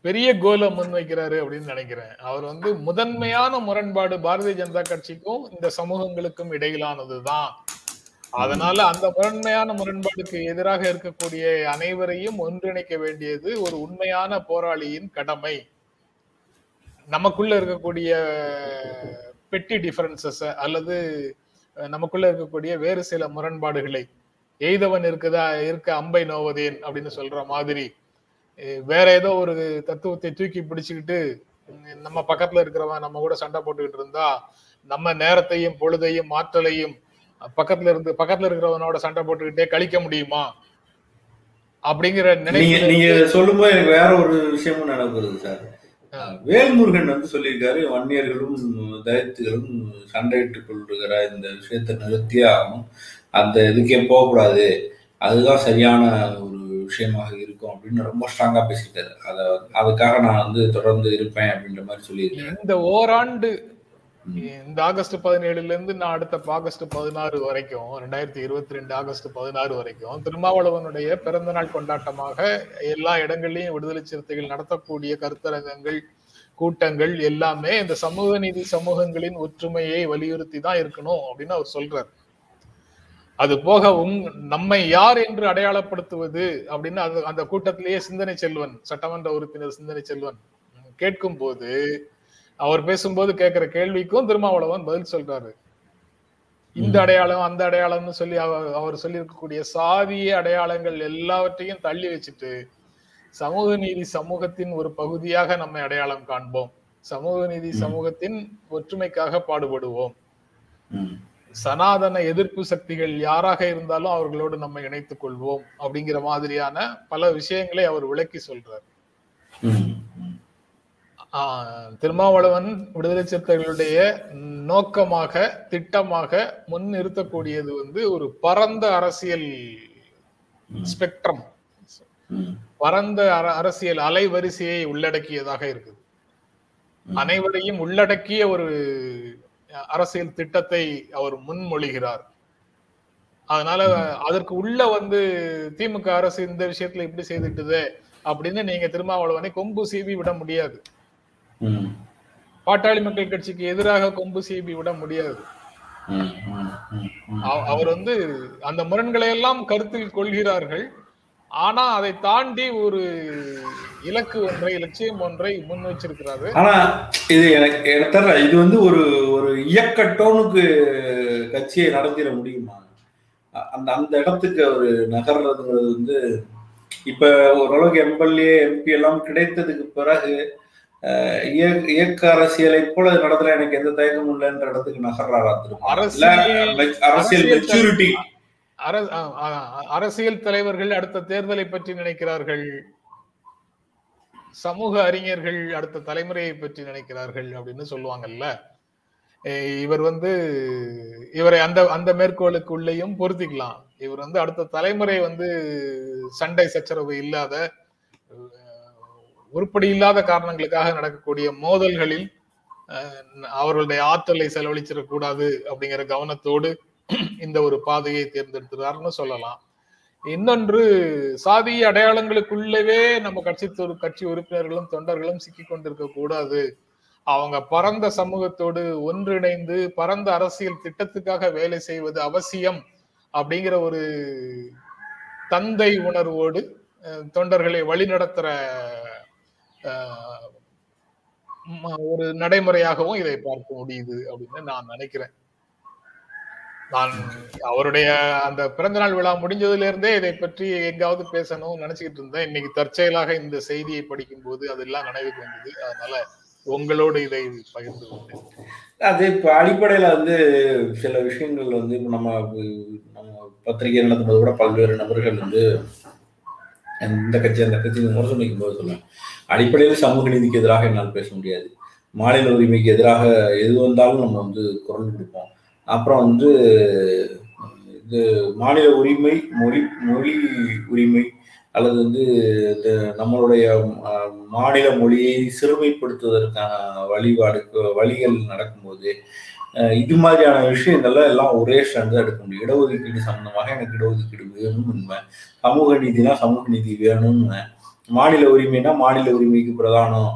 பெரிய கோலை முன்வைக்கிறாரு அப்படின்னு நினைக்கிறேன். அவர் வந்து முதன்மையான முரண்பாடு பாரதிய ஜனதா கட்சிக்கும் இந்த சமூகங்களுக்கும் இடையிலானதுதான். அதனால அந்த முரண்மையான முரண்பாடுக்கு எதிராக இருக்கக்கூடிய அனைவரையும் ஒன்றிணைக்க வேண்டியது ஒரு உண்மையான போராளியின் கடமை. நமக்குள்ள இருக்கக்கூடிய பெட்டி டிஃபரன்சஸ் அல்லது நமக்குள்ள இருக்கக்கூடிய வேறு சில முரண்பாடுகளை எய்தவன் இருக்குதா இருக்க அம்பை நோவதேன் அப்படின்னு சொல்ற மாதிரி வேற ஏதோ ஒரு தத்துவத்தை தூக்கி பிடிச்சுக்கிட்டு நம்ம பக்கத்துல இருக்கிறவன் நம்ம கூட சண்டை போட்டுக்கிட்டு இருந்தா நம்ம நேரத்தையும் பொழுதையும் ஆற்றலையும் பக்கத்துல இருந்து பக்கத்துல இருக்கிறவனோட சண்டை போட்டுக்கிட்டே கழிக்க முடியுமா? அப்படிங்கிற நினைவு நீங்க சொல்லும்போது எனக்கு வேற ஒரு விஷயமும் வருது சார். வேல்முருகன் வந்து சொல்லியிருக்காரு வன்னியர்களும் தலித்துகளும் சண்டையிட்டுக் கொள்ளுகிற இந்த விஷயத்தை நிறுத்தியே ஆகணும் அந்த இதுக்கே போகக்கூடாது? அதுதான் சரியான ஒரு விஷயமாக இருக்கும் அப்படின்னு ரொம்ப ஸ்ட்ராங்கா பேசிட்டாரு அத அதுக்காக நான் வந்து தொடர்ந்து இருப்பேன் அப்படின்ற மாதிரி சொல்லியிருக்கேன் இந்த ஓராண்டு இந்த ஆகஸ்ட் பதினேழுல இருந்து நான் அடுத்த ஆகஸ்ட் பதினாறு வரைக்கும் ரெண்டாயிரத்தி இருபத்தி ரெண்டு ஆகஸ்ட் பதினாறு வரைக்கும் திருமாவளவனுடைய பிறந்த நாள் கொண்டாட்டமாக எல்லா இடங்கள்லயும் விடுதலை சிறுத்தைகள் நடத்தக்கூடிய கருத்தரங்கங்கள் கூட்டங்கள் எல்லாமே இந்த சமூக நீதி சமூகங்களின் ஒற்றுமையை வலியுறுத்தி தான் இருக்கணும் அப்படின்னு அவர் சொல்றார். அது போக உங் நம்மை யார் என்று அடையாளப்படுத்துவது அப்படின்னு அது அந்த கூட்டத்திலேயே சிந்தனை செல்வன் சட்டமன்ற உறுப்பினர் சிந்தனை செல்வன் கேட்கும் போது அவர் பேசும்போது கேட்கிற கேள்விக்கும் திருமாவளவன் பதில் சொல்றாரு. இந்த அடையாளம் அந்த அடையாளம்னு சொல்லி அவர் அவர் சொல்லி இருக்கக்கூடிய சாதிய அடையாளங்கள் எல்லாவற்றையும் தள்ளி வச்சுட்டு சமூக நீதி சமூகத்தின் ஒரு பகுதியாக நம்மை அடையாளம் காண்போம். சமூக நீதி சமூகத்தின் ஒற்றுமைக்காக பாடுபடுவோம். சனாதன எதிர்ப்பு சக்திகள் யாராக இருந்தாலும் அவர்களோடு நம்ம இணைத்துக் கொள்வோம் அப்படிங்கிற மாதிரியான பல விஷயங்களை அவர் விளக்கி சொல்றார். திருமாவளவன் விடுதலை சிறுத்தைகளுடைய நோக்கமாக திட்டமாக முன் நிறுத்தக்கூடியது வந்து ஒரு பரந்த அரசியல் ஸ்பெக்ட்ரம். பரந்த அர- அரசியல் அலைவரிசையை உள்ளடக்கியதாக இருக்குது. அனைவரையும் உள்ளடக்கிய ஒரு அரசியல் திட்டத்தை அவர் முன்மொழிகிறார். அதனால அதற்கு உள்ள வந்து திமுக அரசு இந்த விஷயத்துல இப்படி செய்துட்டுது அப்படின்னு நீங்க திருமாவளவனை கொம்பு சீவி விட முடியாது. பாட்டாளி மக்கள் கட்சிக்கு எதிராக கொம்பு சீவி விட முடியாது. அவர் வந்து அந்த முரண்களை எல்லாம் கருத்தில் கொள்கிறார்கள். ஆனா அதை தாண்டி ஒரு இலக்கு ஒன்றை லட்சியம் ஒன்றை முன் வச்சிருக்கிறாரு. ஆனா இது எனக்கு தெரியல. இது வந்து ஒரு ஒரு இயக்க டோனுக்கு கட்சியை நடத்திட முடியுமா? அந்த அந்த இடத்துக்கு ஒரு நகர்றதுங்கிறது வந்து இப்ப ஓரளவுக்கு எம்எல்ஏ எம்பி எல்லாம் கிடைத்ததுக்கு பிறகு இயக்க- அரசியலை போல நடத்தல. எனக்கு எந்த தயக்கமும் இல்லைன்ற இடத்துக்கு நகர்றாரா அரசியல் மெச்- அரசியல் அரசியல் மெச்சூரிட்டி அரசியல் தலைவர்கள் அடுத்த தேர்தலை பற்றி நினைக்கிறார்கள். சமூக அறிஞர்கள் அடுத்த தலைமுறையை பற்றி நினைக்கிறார்கள் அப்படின்னு சொல்லுவாங்கல்ல. இவர் வந்து இவரை அந்த அந்த மேற்கோளுக்கு உள்ளேயும் பொருத்திக்கலாம். இவர் வந்து அடுத்த தலைமுறை வந்து சண்டை சச்சரவு இல்லாத உருப்படி இல்லாத காரணங்களுக்காக நடக்கக்கூடிய மோதல்களில் அவர்களுடைய ஆற்றலை செலவழிச்சிடக்கூடாது அப்படிங்கிற கவனத்தோடு இந்த ஒரு பாதையை தேர்ந்தெடுத்துறாருன்னு சொல்லலாம். இன்னொன்று சாதிய அடையாளங்களுக்குள்ளவே நம்ம கட்சி கட்சி உறுப்பினர்களும் தொண்டர்களும் சிக்கி கொண்டிருக்க கூடாது. அவங்க பரந்த சமூகத்தோடு ஒன்றிணைந்து பரந்த அரசியல் திட்டத்துக்காக வேலை செய்வது அவசியம் அப்படிங்கிற ஒரு தந்தை உணர்வோடு தொண்டர்களை வழிநடத்துற ஒரு நடைமுறையாகவும் இதை பார்க்க முடியுது அப்படின்னு நான் நினைக்கிறேன். நான் அவருடைய அந்த பிறந்தநாள் விழா முடிஞ்சதுல இருந்தே இதை பற்றி எங்காவது பேசணும்னு நினைச்சுக்கிட்டு இருந்தேன். இன்னைக்கு தற்செயலாக இந்த செய்தியை படிக்கும் போது அதெல்லாம் நினைவுக்கு வந்தது. அதனால உங்களோடு இதை பகிர்ந்து கொண்டேன். அது இப்போ அடிப்படையில் வந்து சில விஷயங்கள் வந்து இப்போ நம்ம நம்ம பத்திரிகை நடத்தும்போது கூட பல்வேறு நபர்கள் வந்து இந்த கட்சி அந்த கட்சி முரசு வைக்கும் போது சொல்லுவேன் அடிப்படையில் சமூக நீதிக்கு எதிராக என்னால் பேச முடியாது. மாநில உரிமைக்கு எதிராக எது வந்தாலும் நம்ம வந்து குரல் கொடுப்போம். அப்புறம் வந்து இது மாநில உரிமை மொழி மொழி உரிமை அல்லது வந்து இந்த நம்மளுடைய மாநில மொழியை சிறுமைப்படுத்துவதற்கான வழிபாடு வழிகள் நடக்கும்போது இது மாதிரியான விஷயங்கள்ல எல்லாம் ஒரே ஸ்டாண்ட் எடுக்க முடியும். இடஒதுக்கீடு சம்பந்தமாக எனக்கு இடஒதுக்கீடு வேணும் உண்மை. சமூக நீதினா சமூக நீதி வேணும்னு. மாநில உரிமைனா மாநில உரிமைக்கு பிரதானம்.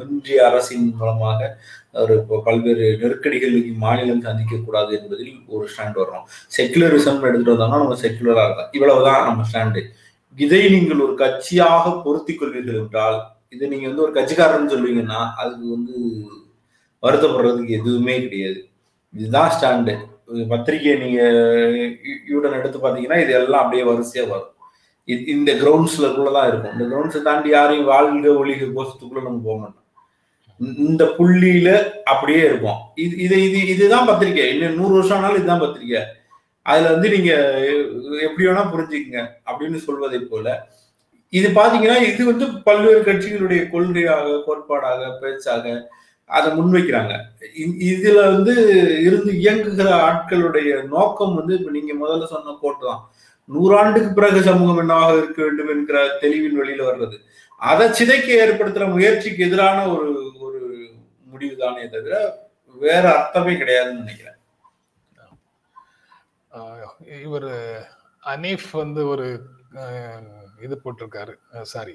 ஒன்றிய அரசின் மூலமாக ஒரு பல்வேறு நெருக்கடிகள் மாநிலம் சந்திக்கக்கூடாது என்பதில் ஒரு ஸ்டாண்ட் வர்றோம் செக்குலரிசம் எடுத்துட்டு வந்தோம்னா நம்ம செக்குலரா இருக்கோம் இவ்வளவுதான் நம்ம ஸ்டாண்டு இதை நீங்கள் ஒரு கட்சியாக பொருத்தி கொள்வீர்கள் என்றால் இதை நீங்க வந்து ஒரு கட்சிக்காரன் சொல்லுவீங்கன்னா அதுக்கு வந்து வருத்தப்படுறதுக்கு எதுவுமே கிடையாது. இதுதான் ஸ்டாண்டு பத்திரிகையை நீங்க யூடன் எடுத்து பாத்தீங்கன்னா இது எல்லாம் அப்படியே வரிசையா வரும். இந்த கிரவுண்ட்ஸ்லக்குள்ளதான் இருக்கும். இந்த கிரவுண்ட்ஸை தாண்டி யாரையும் வாழ்க ஒளிக கோஷத்துக்குள்ள நம்ம போக மாட்டோம். இந்த புள்ளியில அப்படியே இருப்போம் இது இது இது இதுதான் பத்திரிக்கை. இன்னும் நூறு வருஷம் ஆனாலும் இதுதான் பத்திரிக்கை. அதுல வந்து நீங்க எப்படி வேணா புரிஞ்சுக்கங்க அப்படின்னு சொல்வதை போல. இது பாத்தீங்கன்னா இது வந்து பல்வேறு கட்சிகளுடைய கொள்கையாக கோட்பாடாக பேச்சாக அதை முன்வைக்கிறாங்க. இதுல வந்து இருந்து இயங்குகிற ஆட்களுடைய நோக்கம் வந்து இப்ப நீங்க முதல்ல சொன்ன கோட்டு தான். நூறாண்டுக்கு பிறகு சமூகம் என்னவாக இருக்க வேண்டும் என்கிற தெளிவின் வெளியில வர்றது. அதை சிதைக்க ஏற்படுத்துற முயற்சிக்கு எதிரான ஒரு ஒரு முடிவு தானே தவிர வேற அர்த்தமே கிடையாதுன்னு நினைக்கிறேன். இவர் அனீஃப் வந்து ஒரு இது போட்டிருக்காரு. சாரி.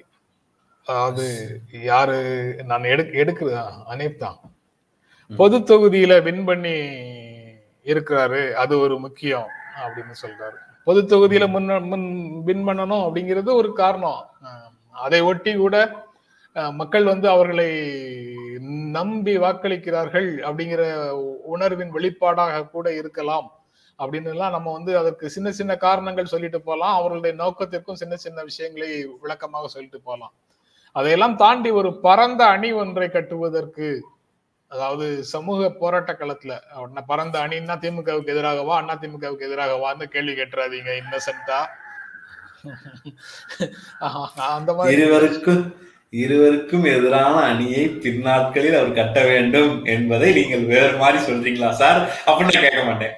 அதாவது யாரு? நான் எடுக்க எடுக்கிற அனீப் தான். பொது தொகுதியில வின் பண்ணி இருக்கிறாரு. அது ஒரு முக்கியம் அப்படின்னு சொல்றாரு. பொது தொகுதியில முன்ன முன் வின் பண்ணணும் அப்படிங்கிறது ஒரு காரணம். அதை ஒட்டி கூட மக்கள் வந்து அவர்களை நம்பி வாக்களிக்கிறார்கள் அப்படிங்கிற உணர்வின் வெளிப்பாடாக கூட இருக்கலாம். அப்படின்னு எல்லாம் நம்ம வந்து அதற்கு சின்ன சின்ன காரணங்கள் சொல்லிட்டு போகலாம். அவர்களுடைய நோக்கத்திற்கும் சின்ன சின்ன விஷயங்களை விளக்கமாக சொல்லிட்டு போகலாம். அதையெல்லாம் தாண்டி ஒரு பரந்த அணி ஒன்றை கட்டுவதற்கு அதாவது சமூக போராட்ட களத்துல பரந்த அணின்னா திமுகவுக்கு எதிராகவா அண்ணா திமுகவுக்கு எதிராகவான்னு கேள்வி கேட்டுறாதீங்க இன்னசென்டா இருவருக்கும் இருவருக்கும் எதிரான அணியை பின்னாட்களில் அவர் கட்ட வேண்டும் என்பதை நீங்கள் வேறு மாதிரி சொல்றீங்களா சார்? அப்படின்னு கேட்க மாட்டேன்.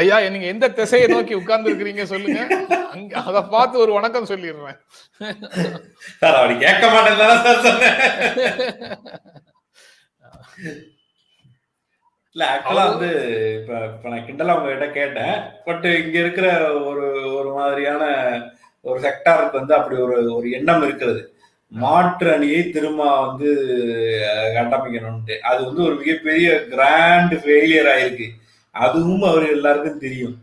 ஐயா நீங்க எந்த திசையை நோக்கி உட்கார்ந்து இருக்கிறீங்க சொல்லுங்க. அங்க அத பார்த்து ஒரு வணக்கம் சொல்லிடுறேன். சார் அப்படி கேட்க மாட்டேன் சார் சொன்னேன். இல்ல ஆக்சுவலா வந்து இப்ப இப்ப நான் கிண்டலா உங்ககிட்ட கேட்டேன். பட் இங்க இருக்கிற ஒரு ஒரு மாதிரியான ஒரு செக்டாருக்கு வந்து அப்படி ஒரு ஒரு எண்ணம் இருக்கிறது. மாற்று அணியை திரும்ப வந்து கட்டமைக்கணும்ட்டு அது வந்து ஒரு மிகப்பெரிய கிராண்ட் ஃபெயிலியர் ஆயிருக்கு. அதுவும் அவர் எல்லாருக்கும் தெரியும்.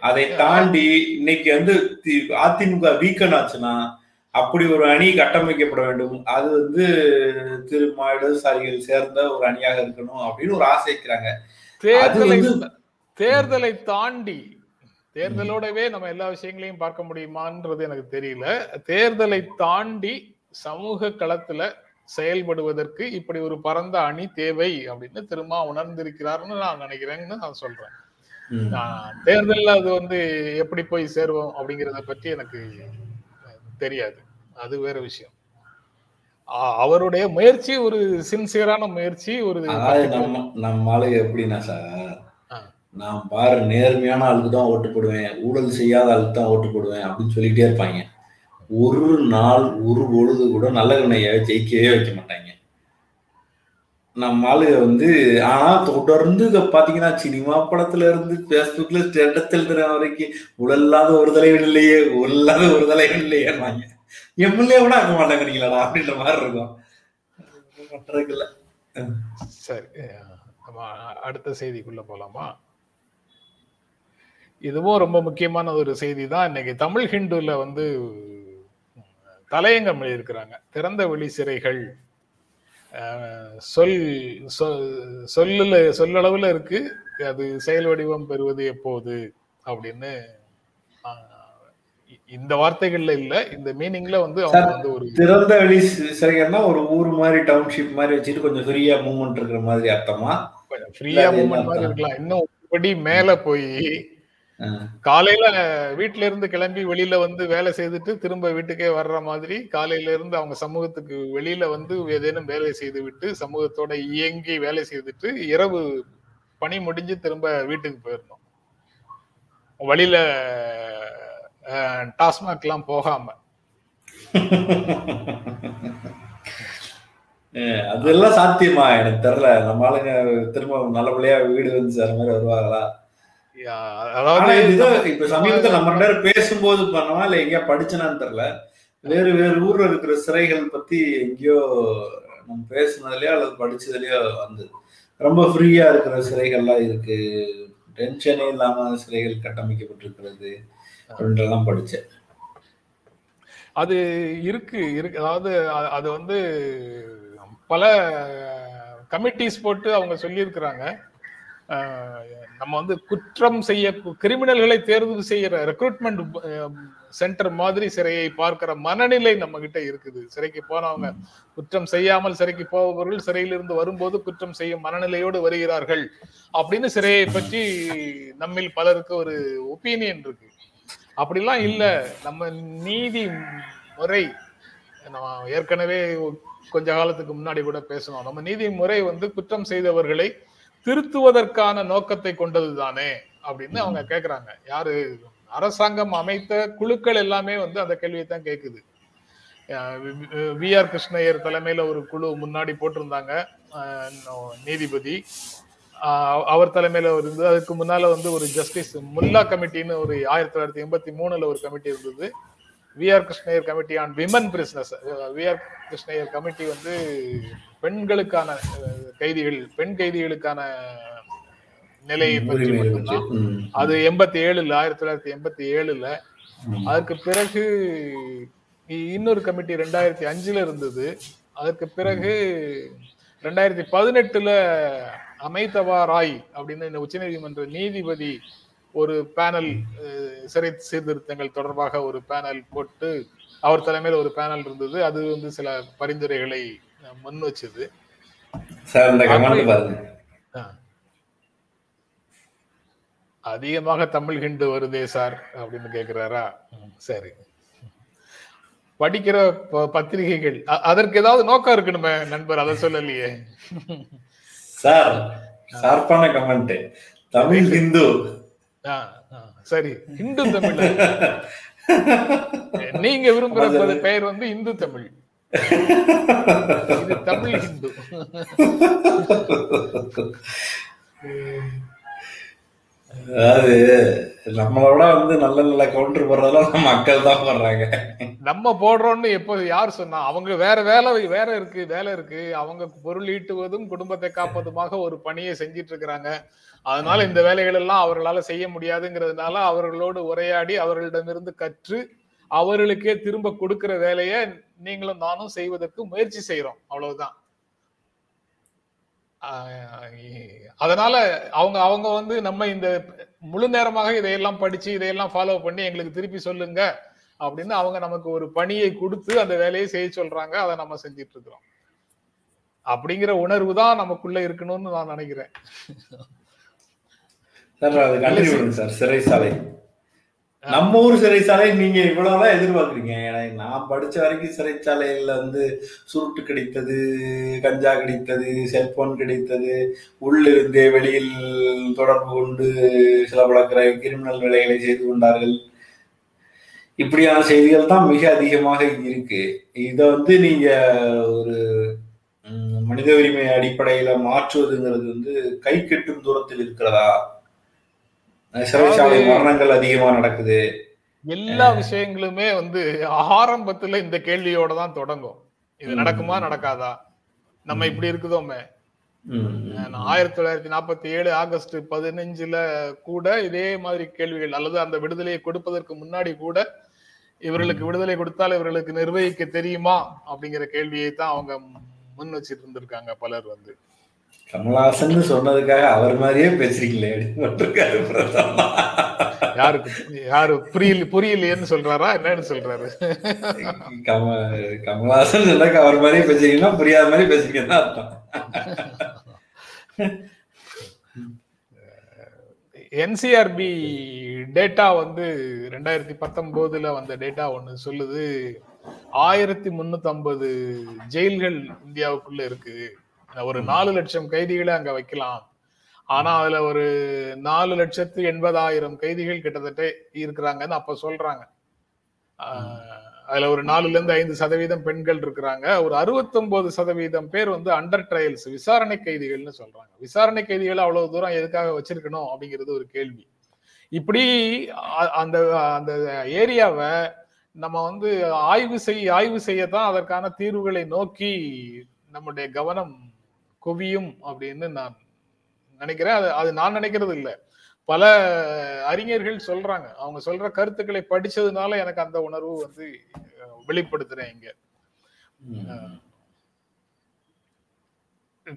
அதை தாண்டி இன்னைக்கு வந்து அதிமுக வீக்கன் ஆச்சுன்னா அப்படி ஒரு அணி கட்டமைக்கப்பட வேண்டும். அது வந்து திரு இடதுசாரிகள் சேர்ந்த ஒரு அணியாக இருக்கணும் அப்படின்னு ஒரு ஆசை வைக்கிறாங்க. தேர்தலை தேர்தலை தாண்டி தேர்தலோடவே நம்ம எல்லா விஷயங்களையும் பார்க்க முடியுமான்றது எனக்கு தெரியல. தேர்தலை தாண்டி சமூக களத்துல செயல்படுவதற்கு இப்படி ஒரு பரந்த அணி தேவை அப்படின்னு திரும்ப உணர்ந்திருக்கிறார்னு நான் நினைக்கிறேன்னு நான் சொல்றேன். தேர்தலில் அது வந்து எப்படி போய் சேருவோம் அப்படிங்கிறத பற்றி எனக்கு தெரியாது. அது வேற விஷயம். அவருடைய முயற்சி ஒரு சின்சியரான முயற்சி ஒரு நம்ம நம்ம ஆளுங்க எப்படின்னா சார் நான் பாரு நேர்மையான ஆளுக்கு தான் ஓட்டு போடுவேன் ஊழல் செய்யாத ஆளுக்கு தான் ஓட்டு போடுவேன் அப்படின்னு சொல்லிட்டே இருப்பாங்க. ஒரு நாள் ஒரு பொழுது கூட நல்ல கண்ணைய ஜெயிக்கவே வைக்க மாட்டாங்க. நம்ம ஆளுக வந்து ஆனா தொடர்ந்து பாத்தீங்கன்னா சினிமா படத்துல இருந்து பேஸ்புக்ல ஸ்டேட்டத்தில் எழுதுற வரைக்கும் உடல்லாத ஒரு தலைவன் இல்லையே உள்ளாத ஒரு தலைவன் இல்லையே எம்எல்ஏ கூட ஆக்க மாட்டாங்கிறீங்களா அப்படின்ற மாதிரி இருக்கும். பண்றதுக்கு சரி அடுத்த செய்திக்குள்ள போலாமா? இதுவும் ரொம்ப முக்கியமான ஒரு செய்தி தான் இன்னைக்கு தமிழ் ஹிந்துல வந்து தலையங்கம் எழுதியிருக்கிறாங்க. திறந்த வெளி சிறைகள் சொல் சொல்லுல சொல்லளவுல இருக்கு. அது செயல் வடிவம் பெறுவது எப்போது அப்படின்னு இந்த வார்த்தைகள்ல இல்ல. இந்த மீனிங்ல வந்து அவங்க வந்து ஒரு திறந்த வெளி சிறைகள்னா ஒரு ஊர் மாதிரி டவுன்ஷிப் மாதிரி வச்சுட்டு கொஞ்சம் ஃப்ரீயா மூவ்மெண்ட் இருக்கிற மாதிரி அர்த்தமா? ஃப்ரீயா மூவ்மெண்ட் மாதிரி? இருக்கலாம். இன்னும் படி மேல போய். காலையில வீட்டுல இருந்து கிளம்பி வெளியில வந்து வேலை செய்துட்டு திரும்ப வீட்டுக்கே வர்ற மாதிரி காலையில இருந்து அவங்க சமூகத்துக்கு வெளியில வந்து ஏதேனும் வேலை செய்து விட்டு சமூகத்தோட இயங்கி வேலை செய்துட்டு இரவு பணி முடிஞ்சு திரும்ப வீட்டுக்கு போயிடணும். வழியில டாஸ்மாக் எல்லாம் போகாம. அதெல்லாம் சாத்தியமா? எனக்கு தெரியல. நம்ம ஆளுங்க திரும்ப நல்லபடியா வீடு வந்து சேர மாதிரி வருவாங்களா? அதாவது இப்ப சமீபத்துல நம்ம ரெண்டு பேரும் பேசும்போது பண்ணவா இல்ல எங்கேயா படிச்சனான்னு தெரியல. வேறு வேறு ஊர்ல இருக்கிற சிறைகள் பத்தி எங்கேயோ நம்ம பேசுனதுலயோ அல்லது படிச்சதுலயோ வந்தது ரொம்ப ஃப்ரீயா இருக்கிற சிறைகள்லாம் இருக்கு. டென்ஷனே இல்லாம சிறைகள் கட்டமைக்கப்பட்டிருக்கிறது அப்படின்றலாம் படிச்சேன். அது இருக்கு இருக்கு. அதாவது அது வந்து பல கமிட்டிஸ் போட்டு அவங்க சொல்லியிருக்கிறாங்க. நம்ம வந்து குற்றம் செய்ய கிரிமினல்களை தேர்வு செய்யற ரெக்ரூட்மெண்ட் சென்டர் மாதிரி சிறையை பார்க்கிற மனநிலை நம்ம கிட்ட இருக்குது. சிறைக்கு போனவங்க குற்றம் செய்யாமல் சிறைக்கு போபவர்கள் சிறையிலிருந்து வரும்போது குற்றம் செய்யும் மனநிலையோடு வருகிறார்கள் அப்படின்னு சிறையை பற்றி நம்மில் பலருக்கு ஒரு ஒப்பீனியன் இருக்கு. அப்படிலாம் இல்ல. நம்ம நீதி முறை நம்ம ஏற்கனவே கொஞ்ச காலத்துக்கு முன்னாடி கூட பேசணும் நம்ம நீதி முறை வந்து குற்றம் செய்தவர்களை திருத்துவதற்கான நோக்கத்தை கொண்டது தானே அப்படின்னு அவங்க கேக்குறாங்க. யாரு? அரசாங்கம் அமைத்த குழுக்கள் எல்லாமே வந்து அந்த கேள்வியை தான் கேக்குது. வி ஆர் கிருஷ்ணய்யர் தலைமையில ஒரு குழு முன்னாடி போட்டிருந்தாங்க. நீதிபதி. அவர் தலைமையில ஒரு இருந்தது அதுக்கு முன்னால வந்து ஒரு ஜஸ்டிஸ் முல்லா கமிட்டின்னு ஒரு ஆயிரத்தி தொள்ளாயிரத்தி எண்பத்தி மூணுல ஒரு கமிட்டி இருந்தது. V R Krishna Iyer committee on women prisoners V R Krishna Iyer committee வந்து பெண்களுக்கான கைதிகள் பெண் கைதிகளுக்கான நிலையை பற்றி மட்டும்தான். அது எண்பத்தி ஏழுல ஆயிரத்தி தொள்ளாயிரத்தி எண்பத்தி ஏழுல. அதற்கு பிறகு இன்னொரு கமிட்டி ரெண்டாயிரத்தி அஞ்சுல இருந்தது. அதற்கு பிறகு ரெண்டாயிரத்தி பதினெட்டுல அமைத்தவா ராய் அப்படின்னு இந்த உச்சநீதிமன்ற நீதிபதி ஒரு பேனல் சிறை சீர்திருத்தங்கள் தொடர்பாக ஒரு பேனல் போட்டு அவர் தலைமையில் ஒரு பேனல் இருந்தது. அது வந்து சில பரிந்துரைகளை முன் வச்சது. அதிகமாக தமிழ் ஹிண்டு வருதே சார் அப்படின்னு கேக்குறாரா? சரி. படிக்கிற பத்திரிகைகள் அதற்கு ஏதாவது நோக்கம் இருக்கணுமே நண்பர் அதை சொல்லலையே. சார் ஷார்ப்பான கமெண்ட். தமிழ் ஹிந்து. சரி. இந்து தமிழ். நீங்க விரும்புற பெயர் வந்து இந்து தமிழ். இது தமிழ் ஹிந்து. அதாவது நம்மளோட வந்து நல்ல நல்ல கவுண்டர் போடுறதெல்லாம் நம்ம மக்கள் தான் போடுறாங்க. நம்ம போடுறோம்னு எப்போ யார் சொன்னா அவங்க வேற வேலை வேற இருக்கு வேலை இருக்கு. அவங்க பொருள் ஈட்டுவதும் குடும்பத்தை காப்பதுமாக ஒரு பணியை செஞ்சிட்டு இருக்கிறாங்க. அதனால இந்த வேலைகள் எல்லாம் அவர்களால செய்ய முடியாதுங்கிறதுனால அவர்களோடு உரையாடி அவர்களிடமிருந்து கற்று அவர்களுக்கே திரும்ப கொடுக்கிற வேலையை நீங்களும் நானும் செய்வதற்கு முயற்சி செய்யறோம் அவ்வளவுதான். அதனால அவங்க அவங்க வந்து நம்ம இந்த முழு நேரமாக இதையெல்லாம் படிச்சு இதையெல்லாம் ஃபாலோ பண்ணி எங்களுக்கு திருப்பி சொல்லுங்க அப்படின்னு அவங்க நமக்கு ஒரு பணியை கொடுத்து அந்த வேலையை செய்ய சொல்றாங்க. அதை நம்ம செஞ்சிட்டு இருக்கிறோம். அப்படிங்கிற உணர்வு தான் நமக்குள்ள இருக்கணும்னு நான் நினைக்கிறேன். சார் அது கண்டினியூ சார். சிறைசாலை நம்ம ஊர் சிறைச்சாலை நீங்க இவ்வளவுதான் எதிர்பார்க்குறீங்க. எனக்கு நான் படிச்ச வரைக்கும் சிறைச்சாலையில வந்து சுருட்டு கிடைத்தது கஞ்சா கிடைத்தது செல்போன் கிடைத்தது உள்ளிருந்தே வெளியில் தொடர்பு கொண்டு சில பல கிரிமினல் வேலைகளை செய்து கொண்டார்கள். இப்படியான செய்திகள் தான் மிக அதிகமாக இருக்கு. இதை வந்து நீங்க ஒரு மனித உரிமை அடிப்படையில மாற்றுவதுங்கிறது வந்து கை கெட்டும் தூரத்தில் இருக்கிறதா? சிறைச்சாலை மரணங்கள் அதிகமா நடக்குது. எல்லா விஷயங்களுமே வந்து ஆரம்பத்துல இந்த கேள்வியோட தான் தொடங்கும். இது. நடக்குமா நடக்காதா? நம்ம இப்படி இருக்குதோமே? ஆயிரத்தி தொள்ளாயிரத்தி நாற்பத்தி ஏழு ஆகஸ்ட் பதினஞ்சுல கூட இதே மாதிரி கேள்விகள் அல்லது அந்த விடுதலையை கொடுப்பதற்கு முன்னாடி கூட இவர்களுக்கு விடுதலை கொடுத்தால் இவர்களுக்கு நிர்வகிக்க தெரியுமா? அப்படிங்கிற கேள்வியை தான் அவங்க முன் வச்சிட்டு இருந்திருக்காங்க பலர் வந்து. கமலஹாசன் சொன்னதுக்காக அவர் மாதிரியே பேசுறீங்களே அப்படின்னு பிரதமா. யாருக்கு யாரு புரியல புரியலையேன்னு சொல்றாரா என்னன்னு சொல்றாரு? கம கமலஹாசன் சொன்னாக்க அவர் மாதிரியே பேசுறீங்கன்னா புரியாத மாதிரி பேசுறீங்கன்னு அர்த்தம். என்சிஆர்பி டேட்டா வந்து ரெண்டாயிரத்தி பத்தொன்பதுல வந்த டேட்டா ஒண்ணு சொல்லுது ஆயிரத்தி முன்னூத்தி ஐம்பது ஜெயில்கள் இந்தியாவுக்குள்ள இருக்கு. ஒரு நாலு லட்சம் கைதிகளை அங்க வைக்கலாம். ஆனா அதுல ஒரு நாலு லட்சத்து எண்பதாயிரம் கைதிகள் கிட்டத்தட்ட இருக்கிறாங்கன்னு அப்ப சொல்றாங்க. அதுல ஒரு நாலுல இருந்து ஐந்து சதவீதம் பெண்கள் இருக்கிறாங்க. ஒரு அறுபத்தொன்பது சதவீதம் பேர் வந்து அண்டர் ட்ரையல்ஸ் விசாரணை கைதிகள்னு சொல்றாங்க. விசாரணை கைதிகள் அவ்வளவு தூரம் எதுக்காக வச்சிருக்கணும் அப்படிங்கிறது ஒரு கேள்வி. இப்படி அந்த அந்த ஏரியாவை நம்ம வந்து ஆய்வு செய்ய ஆய்வு செய்யத்தான் அதற்கான தீர்வுகளை நோக்கி நம்முடைய கவனம் குவியும் அப்படின்னு நான் நினைக்கிறேன் அது அது நான் நினைக்கிறது இல்ல பல அறிஞர்கள் சொல்றாங்க அவங்க சொல்ற கருத்துக்களை படிச்சதுனால எனக்கு அந்த உணர்வு வந்து வெளிப்படுத்துறேன் இங்க.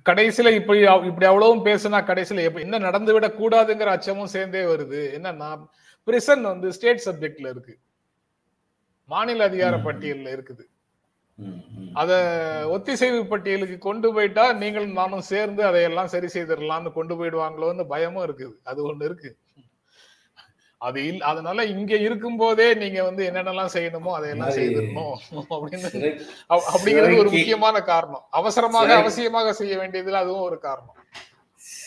கடைசியில இப்படி இப்படி அவ்வளவும் பேசினா கடைசியில எப்ப என்ன நடந்து விட கூடாதுங்கிற அச்சமும் சேர்ந்தே வருது என்னன்னா பிரிசன் வந்து ஸ்டேட் சப்ஜெக்ட்ல இருக்கு மாநில அதிகார. பட்டியல்ல இருக்குது. அத ஒத்திசைவு பட்டியலுக்கு கொண்டு போயிட்டா நீங்களும் நானும் சேர்ந்து அதையெல்லாம் சரி செய்திடலாம்னு கொண்டு போயிடுவாங்களோன்னு பயமும் இருக்குது. அது ஒண்ணு இருக்கு. அது இல் அதனால இங்க இருக்கும் போதே நீங்க வந்து என்னென்னலாம் செய்யணுமோ அதையெல்லாம் செய்திடணும் அப்படின்னு அப்படிங்கிறது ஒரு முக்கியமான காரணம். அவசரமாக அவசியமாக செய்ய வேண்டியதுல அதுவும் ஒரு காரணம்.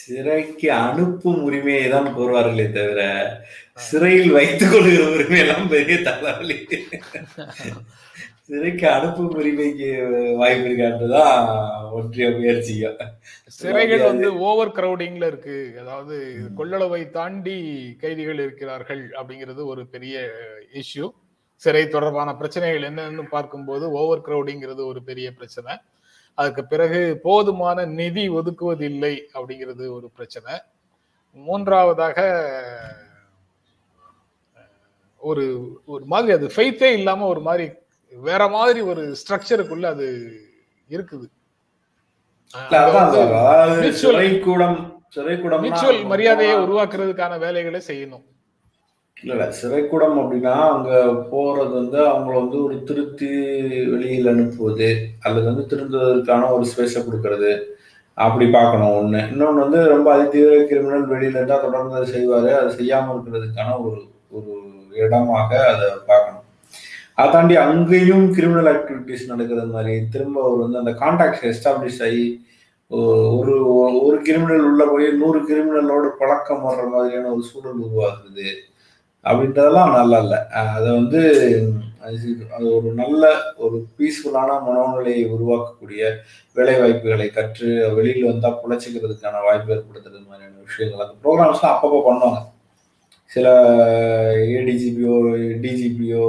சிறைக்கு அனுப்பும் உரிமையை தான் கோருவார்களே தவிர சிறையில் வைத்துக் கொள்கிற உரிமை எல்லாம் பெரிய தலைவலி சிறைக்கு அனுப்பும் உரிமைக்கு வாய்ப்பு இருக்கான்ட்டுதான் ஒன்றிய முயற்சிகள். சிறைகள் வந்து ஓவர் கிரௌடிங்ல இருக்கு. அதாவது கொள்ளளவை தாண்டி கைதிகள் இருக்கிறார்கள் அப்படிங்கிறது ஒரு பெரிய இஷ்யூ சிறை தொடர்பான பிரச்சனைகள் என்னன்னு பார்க்கும்போது ஓவர் கிரௌடிங்கிறது ஒரு பெரிய பிரச்சனை. அதுக்கு பிறகு போதுமான நிதி ஒதுக்குவதில்லை அப்படிங்கிறது ஒரு பிரச்சனை. மூன்றாவதாக ஒரு ஒரு மாதிரி அது ஃபெய்த்தே இல்லாம ஒரு மாதிரி வேற மாதிரி ஒரு ஸ்ட்ரக்சருக்குள்ள அது இருக்குது. மியூச்சுவல் மரியாதையை உருவாக்குறதுக்கான வேலைகளை செய்யணும். இல்ல இல்ல சிறைக்கூடம் அப்படின்னா அங்க போறது வந்து அவங்கள வந்து ஒரு திருத்தி வெளியில் அனுப்புவது அல்லது வந்து திருந்துவதற்கான ஒரு ஸ்பேஸை கொடுக்கறது அப்படி பார்க்கணும் ஒண்ணு. இன்னொன்னு வந்து ரொம்ப அதிதீவிர கிரிமினல் வெளியில இருந்தா தொடர்ந்து அதை செய்வாரு. அதை செய்யாம இருக்கிறதுக்கான ஒரு இடமாக அதை பார்க்கணும். அதை தாண்டி அங்கேயும் கிரிமினல் ஆக்டிவிட்டிஸ் நடக்கிறது மாதிரி. திரும்ப அவர் வந்து அந்த கான்டாக்ட் எஸ்டாப்ளிஷ் ஆகி ஒரு ஒரு கிரிமினல் உள்ள போய் நூறு கிரிமினலோட பழக்கம் வர்ற மாதிரியான ஒரு சூழல் உருவாகுது அப்படின்றதெல்லாம் நல்லா இல்லை. அதை வந்து அது அது ஒரு நல்ல ஒரு பீஸ்ஃபுல்லான மனோநிலையை உருவாக்கக்கூடிய வேலை வாய்ப்புகளை கற்று வெளியில் வந்தால் பிழைச்சிக்கிறதுக்கான வாய்ப்பு ஏற்படுத்துறது மாதிரியான விஷயங்கள் அந்த ப்ரோக்ராம்ஸ்லாம் அப்பப்போ பண்ணுவாங்க. சில ஏடிஜிபியோ டிஜிபியோ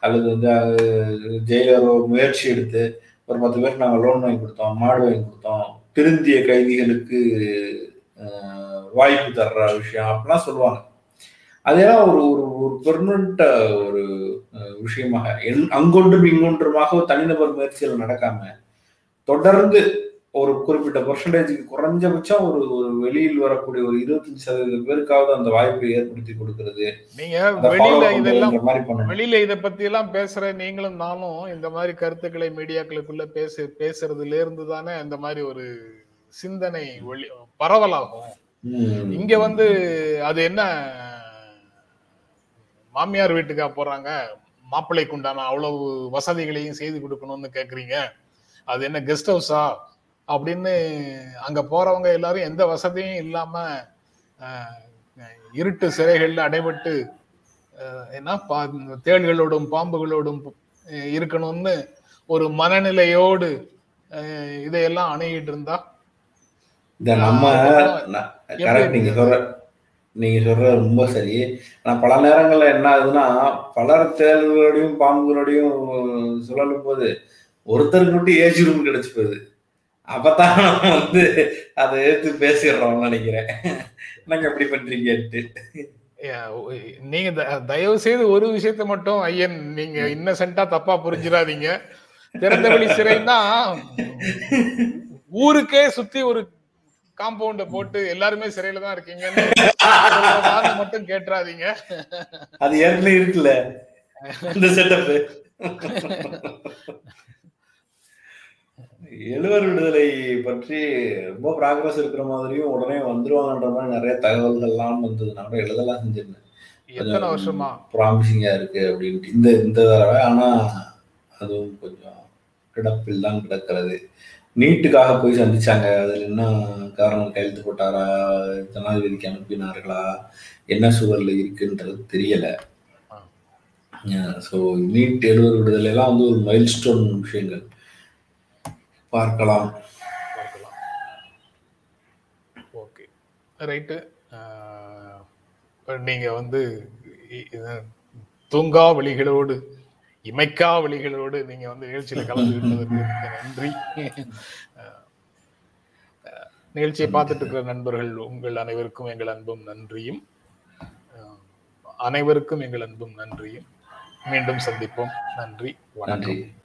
அல்லது வந்து ஜெயிலரோ முயற்சி எடுத்து ஒரு பத்து பேருக்கு நாங்கள் லோன் வாங்கி கொடுத்தோம் மாடு வாங்கி கொடுத்தோம் திருந்திய கைதிகளுக்கு வாய்ப்பு தர்ற விஷயம் அப்படிலாம் சொல்லுவாங்க. அதெல்லாம் ஒரு ஒரு ஒரு பெர்மனண்ட் ஒரு விஷயமாக என்- அங்கொன்றும் இங்கொன்றுமாக ஒரு தனிநபர் முயற்சிகள் நடக்காம தொடர்ந்து ஒரு குறிப்பிட்ட பர்சன்டேஜுக்கு குறைஞ்சபட்சம் ஒரு ஒரு வெளியில் வரக்கூடிய ஒரு இருபத்தஞ்சு சதவீத பேருக்காவது அந்த வாய்ப்பை ஏற்படுத்தி கொடுக்கிறது. நீங்க வெளியில இதெல்லாம் வெளியில இத பத்தி எல்லாம் பேசுற நீங்களும் நானும் இந்த மாதிரி கருத்துக்களை மீடியாக்களுக்குள்ள பேச பேசுறதுல இருந்து தானே இந்த மாதிரி ஒரு சிந்தனை பரவலாகும். இங்க வந்து அது என்ன? மாமியார் வீட்டுக்கா போறாங்க? மாப்பிள்ளைக்கு உண்டான அவ்வளவு வசதிகளையும் செய்து கொடுக்கணும்னு கேக்குறீங்க. அது என்ன கெஸ்ட் ஹவுஸா அப்படின்னு அங்க போறவங்க எல்லாரும் எந்த வசதியும் இல்லாம இருட்டு சிறைகள்ல அடைபட்டு என்ன தேள்களோடும் பாம்புகளோடும் இருக்கணும்னு ஒரு மனநிலையோடு இதையெல்லாம் அணுகிட்டு இருந்தா? இந்த நம்ம நீங்க? சொல்ற நீங்க சொல்றது ரொம்ப சரி. ஆனா பல நேரங்கள்ல என்ன ஆகுதுன்னா பலர் தேர்தலோடையும் பாம்புகளோடையும் சுழலும் போது ஒருத்தருக்கு மட்டும் ஏஜ் ரூம் கிடைச்சு போகுது. அப்பதான் வந்து அதை எடுத்து பேசிடுறோம்னு நினைக்கிறேன். என்னங்க எப்படி ஒ- நீங்க தயவு செய்து ஒரு விஷயத்த மட்டும் ஐயன் நீங்க இன்னசென்ட்டா தப்பா புரிஞ்சிடாதீங்க. திறந்தவெளி சிறைன்னா ஊருக்கே சுத்தி ஒரு காம்பவுண்ட போட்டு எல்லாருமே சிறையில தான் இருக்கீங்கன்னு மட்டும் கேட்டுறாதீங்க. அது ஏற்கனவே இருக்குல்ல இந்த செட்டப் எழுவர் விடுதலை பற்றி ரொம்ப ப்ராக்ரஸ் இருக்கிற மாதிரியும் உடனே வந்துருவாங்கன்ற மாதிரி நிறைய தகவல்கள்லாம் வந்தது. நான் கூட எழுதலாம் செஞ்சிருந்தேன். எத்தனை வருஷமா? ப்ராமிசிங்கா இருக்கு அப்படின்ட்டு. இந்த இந்த தடவை. ஆனா அதுவும் கொஞ்சம் கிடப்பில் தான் கிடக்கிறது. நீட்டுக்காக போய் சந்திச்சாங்க. அதுல என்ன காரணம்? கையெழுத்து போட்டாரா? ஜனாதிபதிக்கு அனுப்பினார்களா? என்ன சூழல்ல இருக்குன்றது தெரியல. ஸோ நீட் எழுவர் விடுதலை எல்லாம் வந்து ஒரு மைல்ஸ்டோன் விஷயங்கள். பார்க்கலாம். பார்க்கலாம். ஓகே. ரைட்டு நீங்க வந்து தூங்கா வழிகளோடு இமைக்கா வழிகளோடு நீங்க வந்து நிகழ்ச்சியில கலந்துகிட்டதற்கு மிக்க நன்றி. நிகழ்ச்சியை பார்த்துட்டு இருக்கிற நண்பர்கள் உங்கள் அனைவருக்கும் எங்கள் அன்பும் நன்றியும். அனைவருக்கும் எங்கள் அன்பும் நன்றியும். மீண்டும் சந்திப்போம். நன்றி. வணக்கம். நன்றி.